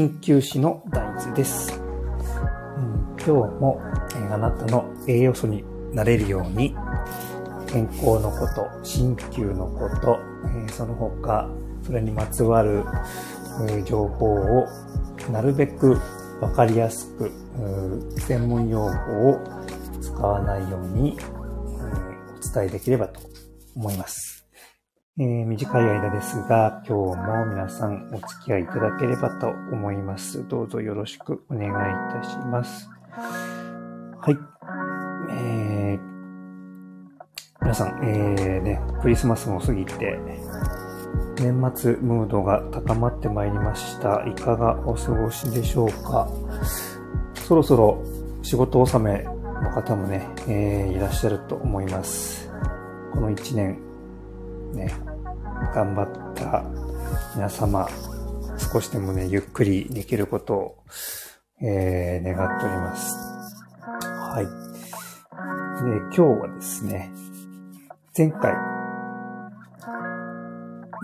鍼灸師の大豆です、うん今日も、えあなたの栄養素になれるように健康のこと、鍼灸のこと、えその他それにまつわる、え情報をなるべくわかりやすく専門用語を使わないように、えお伝えできればと思います。えー短い間ですが、今日も皆さんお付き合いいただければと思います。どうぞよろしくお願いいたします。はい。えー皆さん、えーね、クリスマスも過ぎて、年末ムードが高まってまいりました。いかがお過ごしでしょうかそろそろ仕事納めの方もね、えーいらっしゃると思います。この一年、ね、頑張った皆様、少しでもね、ゆっくりできることを、えー願っております。はい。で、今日はですね、前回、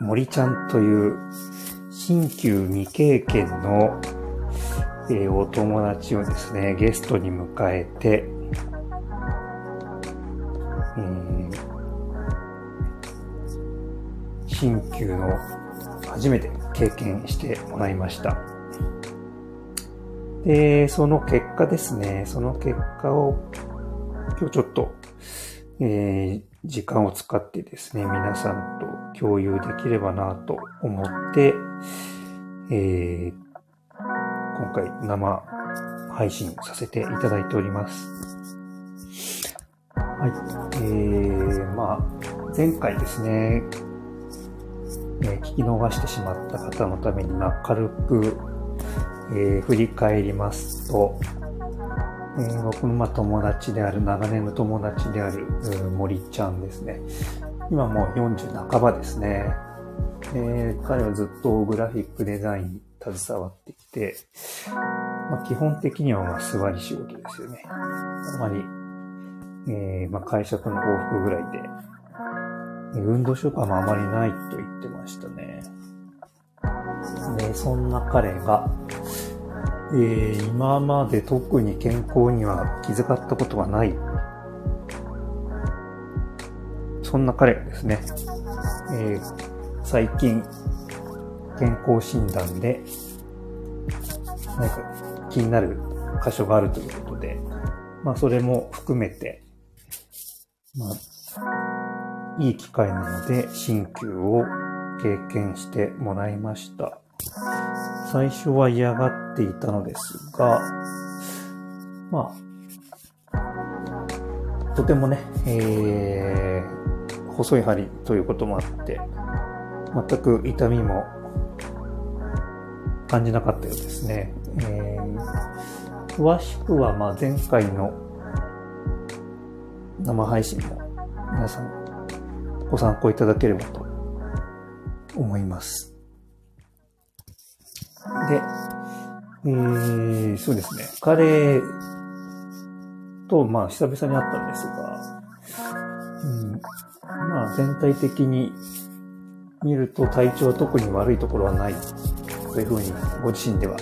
森ちゃんという新旧未経験の、えーお友達をですね、ゲストに迎えて、新旧の初めて経験してもらいました。で、その結果ですね、その結果を今日ちょっと、えー時間を使ってですね、皆さんと共有できればなと思って、えー今回生配信させていただいております。はい。えー、まあ、前回ですね、え聞き逃してしまった方のために、ま、軽く、え振り返りますと、え僕のま友達である、長年の友達である、森ちゃんですね。今もう40半ばですね。え彼はずっとグラフィックデザインに携わってきて、まあ、基本的にはま座り仕事ですよね。あまり、えーま、会社との往復ぐらいで、運動習慣もあまりないと言ってましたね。で、そんな彼が、えー今まで特に健康には気遣ったことはない。そんな彼がですね、えー最近、健康診断で、何か気になる箇所があるということで、まあそれも含めて、まあ、いい機会なので、鍼灸を経験してもらいました。最初は嫌がっていたのですが、まあ、とてもね、えー、細い針ということもあって、全く痛みも感じなかったようですね。えー、詳しくは、まあ、前回の生配信も皆さんご参考いただければと思います。で、えー、そうですね。彼と、まあ、久々に会ったんですが、うん、まあ、全体的に見ると体調は特に悪いところはない。というふうにご自身では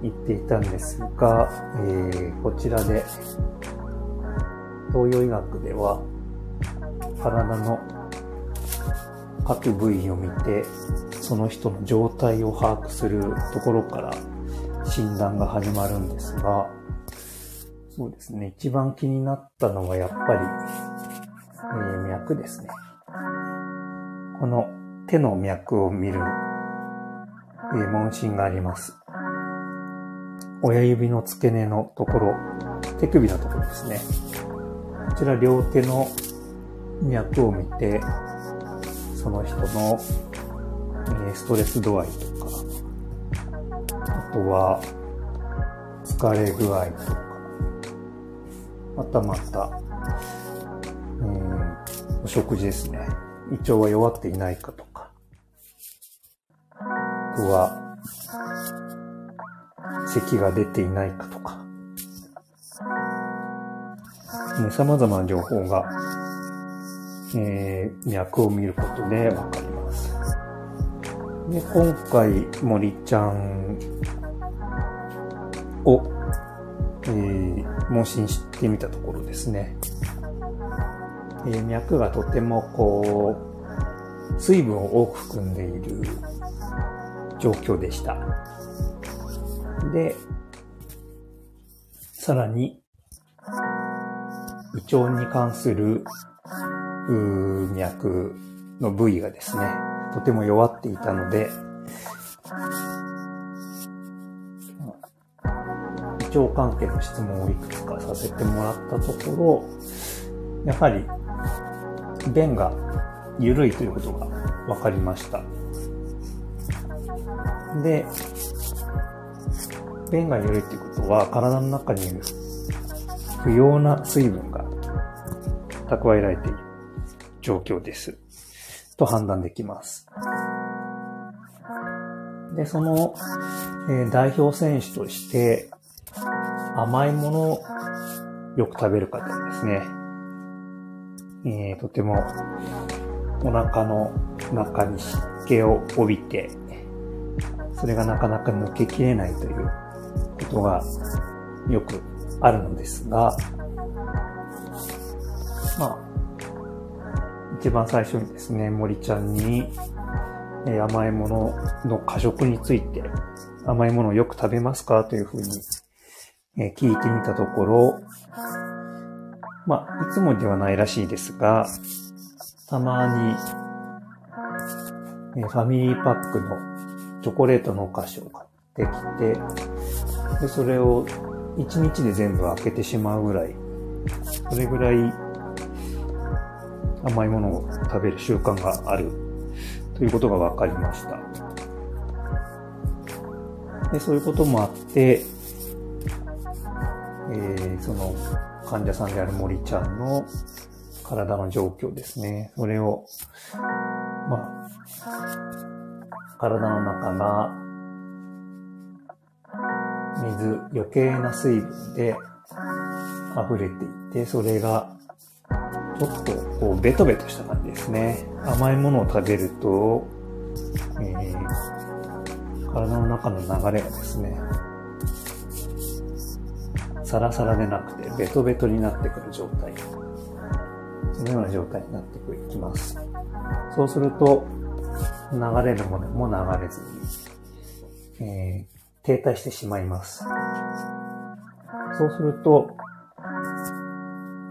言っていたんですが、えー、こちらで東洋医学では体の各部位を見てその人の状態を把握するところから診断が始まるんですが、そうですね、一番気になったのはやっぱり、えー脈ですね。この手の脈を見る、えー問診があります。親指の付け根のところ、手首のところですね。こちら両手の脈を見て、その人の、ストレス度合いとか、あとは疲れ具合とか、またまた、うん、お食事ですね。胃腸は弱っていないかとか、あとは、咳が出ていないかとか、ね、様々な情報が、えー脈を見ることでわかります。で、今回、森ちゃんを、えー、問診してみたところですね、えー、脈がとてもこう、水分を多く含んでいる状況でした。で、さらに、胃腸に関する脈の部位がですね、とても弱っていたので、胃腸関係の質問をいくつかさせてもらったところ、やはり便が緩いということが分かりました。で、便が緩いということは体の中に不要な水分が蓄えられている状況です。と判断できます。で、その、えー、代表選手として甘いものをよく食べる方ですね。えー、とてもお腹の中に湿気を帯びて、それがなかなか抜けきれないということがよくあるのですが、まあ、一番最初にですね、森ちゃんに、えー、甘いものの過食について、甘いものをよく食べますかというふうに、えー、聞いてみたところ、まあ、いつもではないらしいですが、たまに、えー、ファミリーパックのチョコレートのお菓子を買ってきて、で、それを1日で全部開けてしまうぐらい、それぐらい甘いものを食べる習慣があるということが分かりました。でそういうこともあって、えー、その患者さんである森ちゃんの体の状況ですね。それを、まあ、体の中が水、余計な水分で溢れていて、それがちょっとこうベトベトした感じですね。甘いものを食べると、えー、体の中の流れがですね、サラサラでなくてベトベトになってくる状態。そのような状態になっていきます。そうすると、流れるものも流れずに、えー、停滞してしまいます。そうすると、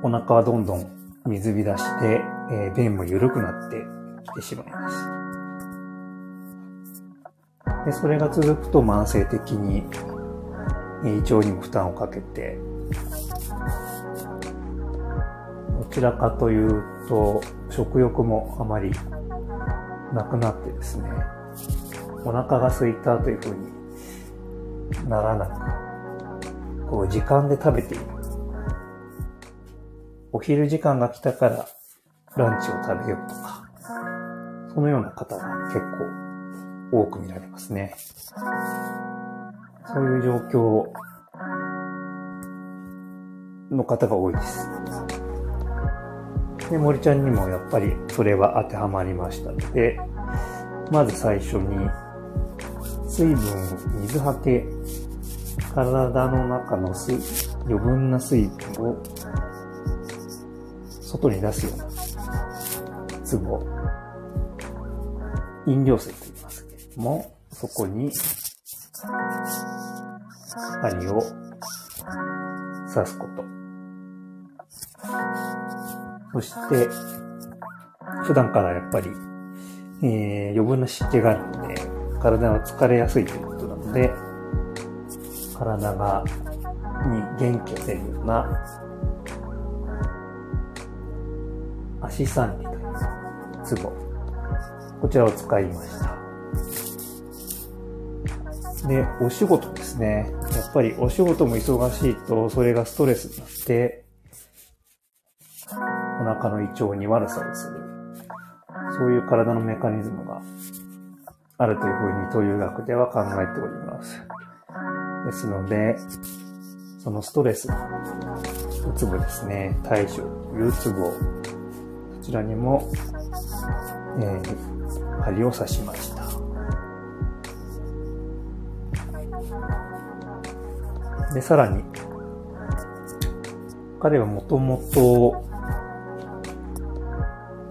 お腹はどんどん水浸しで、えー、便も緩くなってきてしまいます。で、それが続くと慢性的に、胃腸にも負担をかけて、どちらかというと、食欲もあまりなくなってですね、お腹が空いたというふうにならなく、こう時間で食べているお昼時間が来たからランチを食べようとか、そのような方が結構多く見られますね。そういう状況の方が多いです。で、森ちゃんにもやっぱりそれは当てはまりましたので、まず最初に水分、水はけ、体の中の水余分な水分を外に出すような壺、飲料水と言いますけれども、そこに針を刺すこと。そして、普段からやっぱり、えー、余分な湿気があるので、体は疲れやすいということなので、体が、に元気を出るような足三里という壺。こちらを使いました。で、お仕事ですね。やっぱりお仕事も忙しいと、それがストレスになって、お腹の胃腸に悪さをする。そういう体のメカニズムがあるというふうに、東洋学では考えております。ですので、そのストレス、うつぼですね、対処というツボをちらにも、えー、針を刺しました。で、さらに、彼はもともと、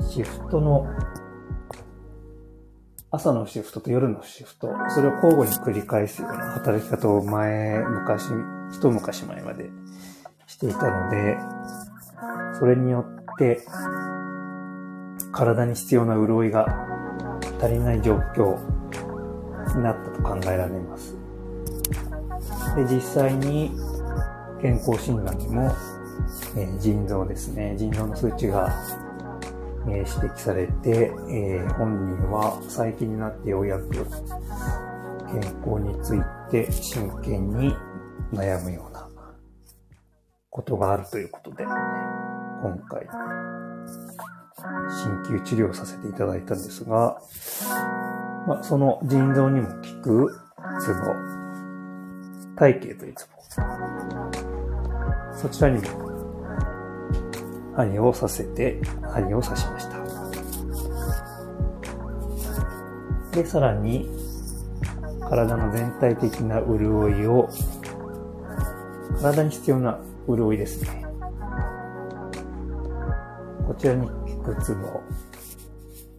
シフトの、朝のシフトと夜のシフト、それを交互に繰り返すような働き方を前、昔、一昔前までしていたので、それによって、体に必要な潤いが足りない状況になったと考えられます。で、実際に健康診断にも、えー、腎臓ですね、腎臓の数値が、えー、指摘されて、えー、本人は最近になってようやく健康について真剣に悩むようなことがあるということで、今回、鍼灸治療させていただいたんですが、まあ、その腎臓にも効くツボ、体系というツボ。そちらにも針をさせて、針を刺しました。で、さらに、体の全体的な潤いを、体に必要な潤いですね。こちらに効くツボ、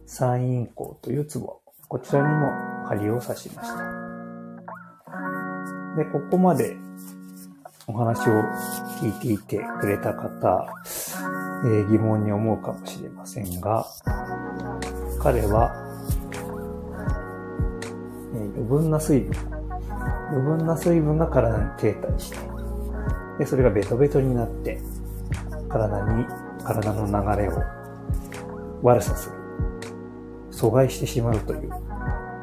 三陰交というツボ。こちらにも針を刺しました。で、ここまでお話を聞いていてくれた方、えー、疑問に思うかもしれませんが、彼は、えー、余分な水分、余分な水分が体に停滞して、で、それがベトベトになって、体に、体の流れを悪さする。阻害してしまうという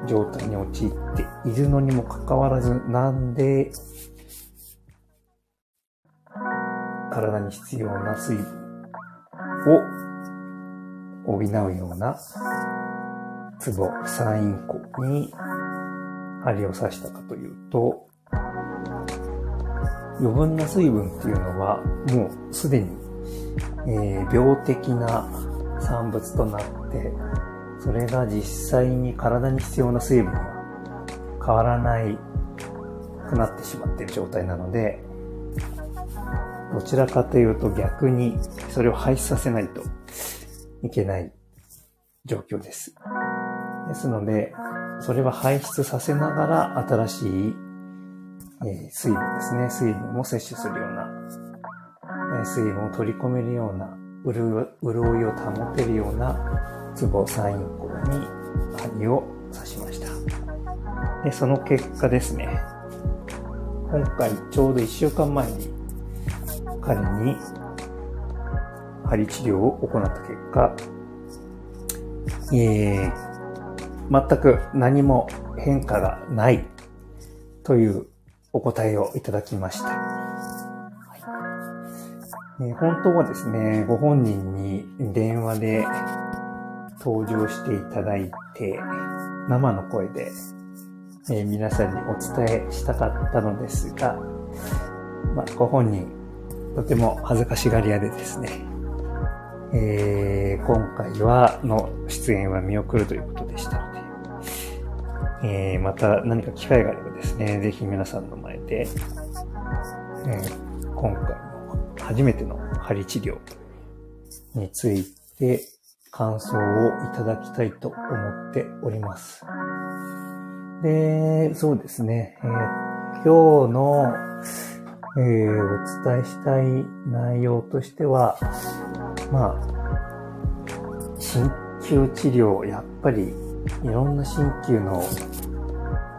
状態に陥っているのにもかかわらず、なんで体に必要な水分を補うようなツボ、サインコに針を刺したかというと、余分な水分っていうのはもうすでに、えー、病的な産物となって、それが実際に体に必要な水分は変わらないくなってしまっている状態なので、どちらかというと逆にそれを排出させないといけない状況です。ですので、それは排出させながら新しい、え水分ですね。水分を摂取するような、え水分を取り込めるような、潤いを保てるようなツボサインコに針を刺しました。で、その結果ですね、今回ちょうど1週間前に彼に針治療を行った結果、えー、全く何も変化がないというお答えをいただきました。え、本当はですね、ご本人に電話で登場していただいて、生の声で、え、皆さんにお伝えしたかったのですが、まあ、ご本人とても恥ずかしがり屋でですね、えー、今回は、の出演は見送るということでしたので、えー、また何か機会があればですね、ぜひ皆さんの前で、えー、今回初めての針治療について感想をいただきたいと思っております。で、そうですね、えー、今日のえー、お伝えしたい内容としては、まあ、鍼灸治療、やっぱりいろんな鍼灸の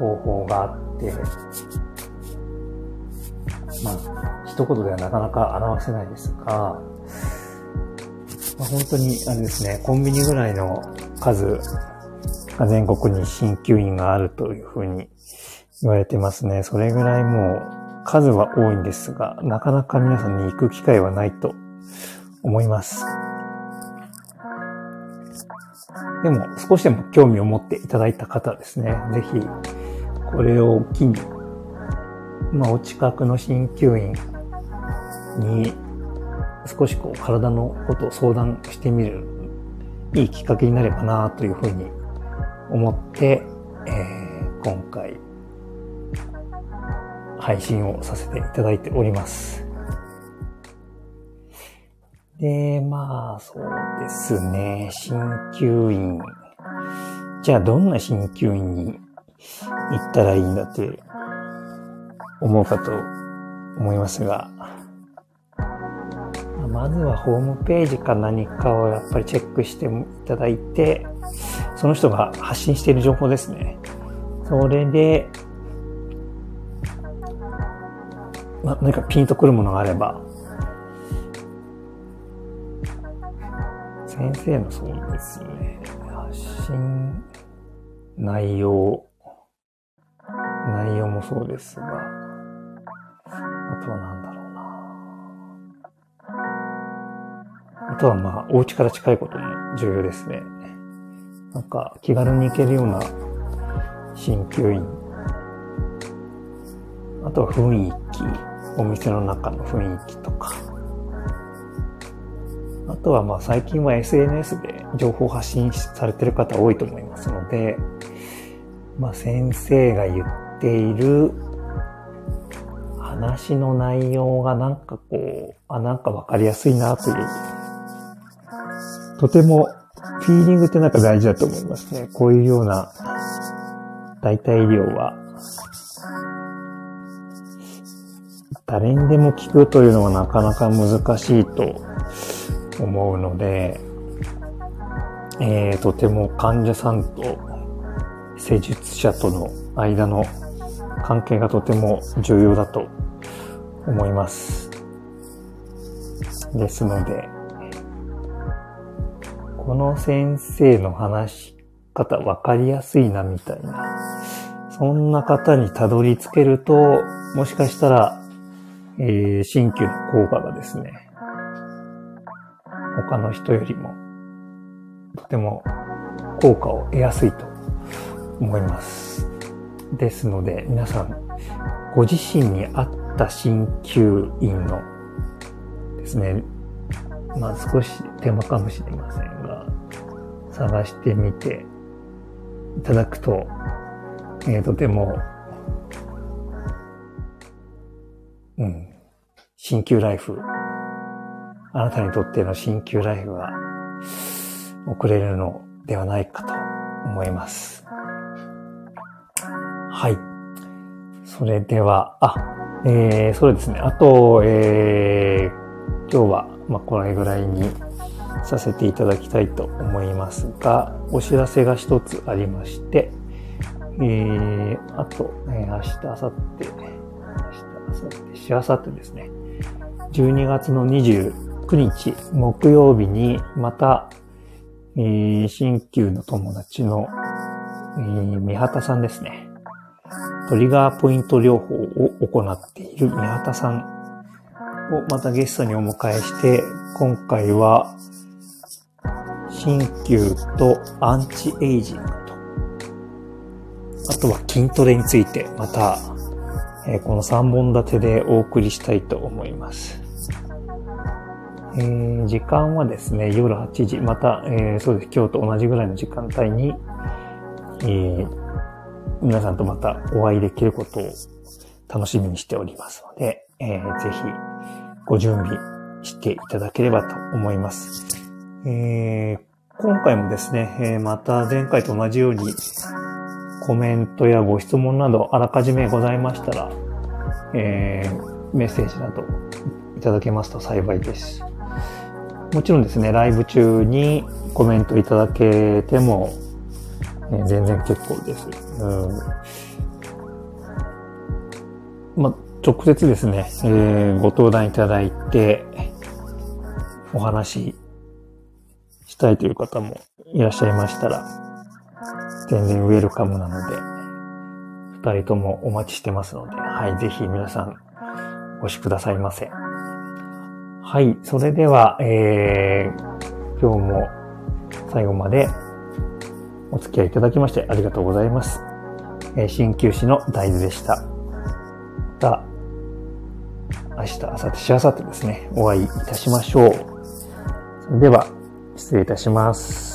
方法があって、まあ、一言ではなかなか表せないですが、まあ、本当に、あれですね、コンビニぐらいの数が全国に鍼灸院があるというふうに言われてますね。それぐらいもう数は多いんですが、なかなか皆さんに行く機会はないと思います。でも、少しでも興味を持っていただいた方ですね、ぜひ、これを機に、まあ、お近くの鍼灸院に少しこう体のことを相談してみるいいきっかけになればなというふうに思って、えー、今回配信をさせていただいております。で、まあ、そうですね。鍼灸院。じゃあ、どんな鍼灸院に行ったらいいんだって思うかと思いますが、まずはホームページか何かをやっぱりチェックしていただいて、その人が発信している情報ですね。それで、ま、何かピンとくるものがあれば、先生のそうですね、発信内容、内容もそうですが、あとは何あとはまあ、お家から近いことも重要ですね。なんか、気軽に行けるような鍼灸院。あとは雰囲気、お店の中の雰囲気とか。あとはまあ最近は SNS で情報発信されてる方多いと思いますので、まあ先生が言っている話の内容がなんかこう、あ、なんかわかりやすいなという、とてもフィーリングってなんか大事だと思いますね。こういうような代替医療は、誰にでも聞くというのはなかなか難しいと思うので、えー、とても患者さんと施術者との間の関係がとても重要だと思います。ですので、この先生の話し方分かりやすいなみたいな、そんな方にたどり着けると、もしかしたら、えー、新旧の効果がですね、他の人よりも、とても効果を得やすいと思います。ですので、皆さん、ご自身に合った鍼灸院のですね、まあ少し手間かもしれません、探してみていただくと、えー、とても、うん、鍼灸ライフあなたにとっての新旧ライフが送れるのではないかと思います。はい。それでは、あ、えー、そうですね。あと、えー、今日は、まあ、これぐらいにさせていただきたいと思いますが、お知らせが一つありまして、えー、あと、え、明日、明後日、明日、明後日、しあさってですね。12月の29日木曜日にまた、えー、新旧の友達の、えー、三畑さんですね。トリガーポイント療法を行っている三畑さんをまたゲストにお迎えして、今回は、新旧とアンチエイジングと、あとは筋トレについてまた、え、この3本立てでお送りしたいと思います。えー、時間はですね、夜8時、また、えー、そうです、今日と同じぐらいの時間帯に、えー、皆さんとまたお会いできることを楽しみにしておりますので、えー、ぜひご準備していただければと思います。えー、今回もですね、えー、また前回と同じようにコメントやご質問などあらかじめございましたら、えー、メッセージなどいただけますと幸いです。もちろんですね、ライブ中にコメントいただけても、え全然結構です。うんま直接ですね、えー、ご登壇いただいて、お話したいという方もいらっしゃいましたら、全然ウェルカムなので、二人ともお待ちしてますので、はい、ぜひ皆さん、お越しくださいませ。はい。それでは、えー、今日も最後までお付き合いいただきましてありがとうございます。えー、鍼灸師の大豆でした。また、明日、明後日、しあさってですね、お会いいたしましょう。それでは、失礼いたします。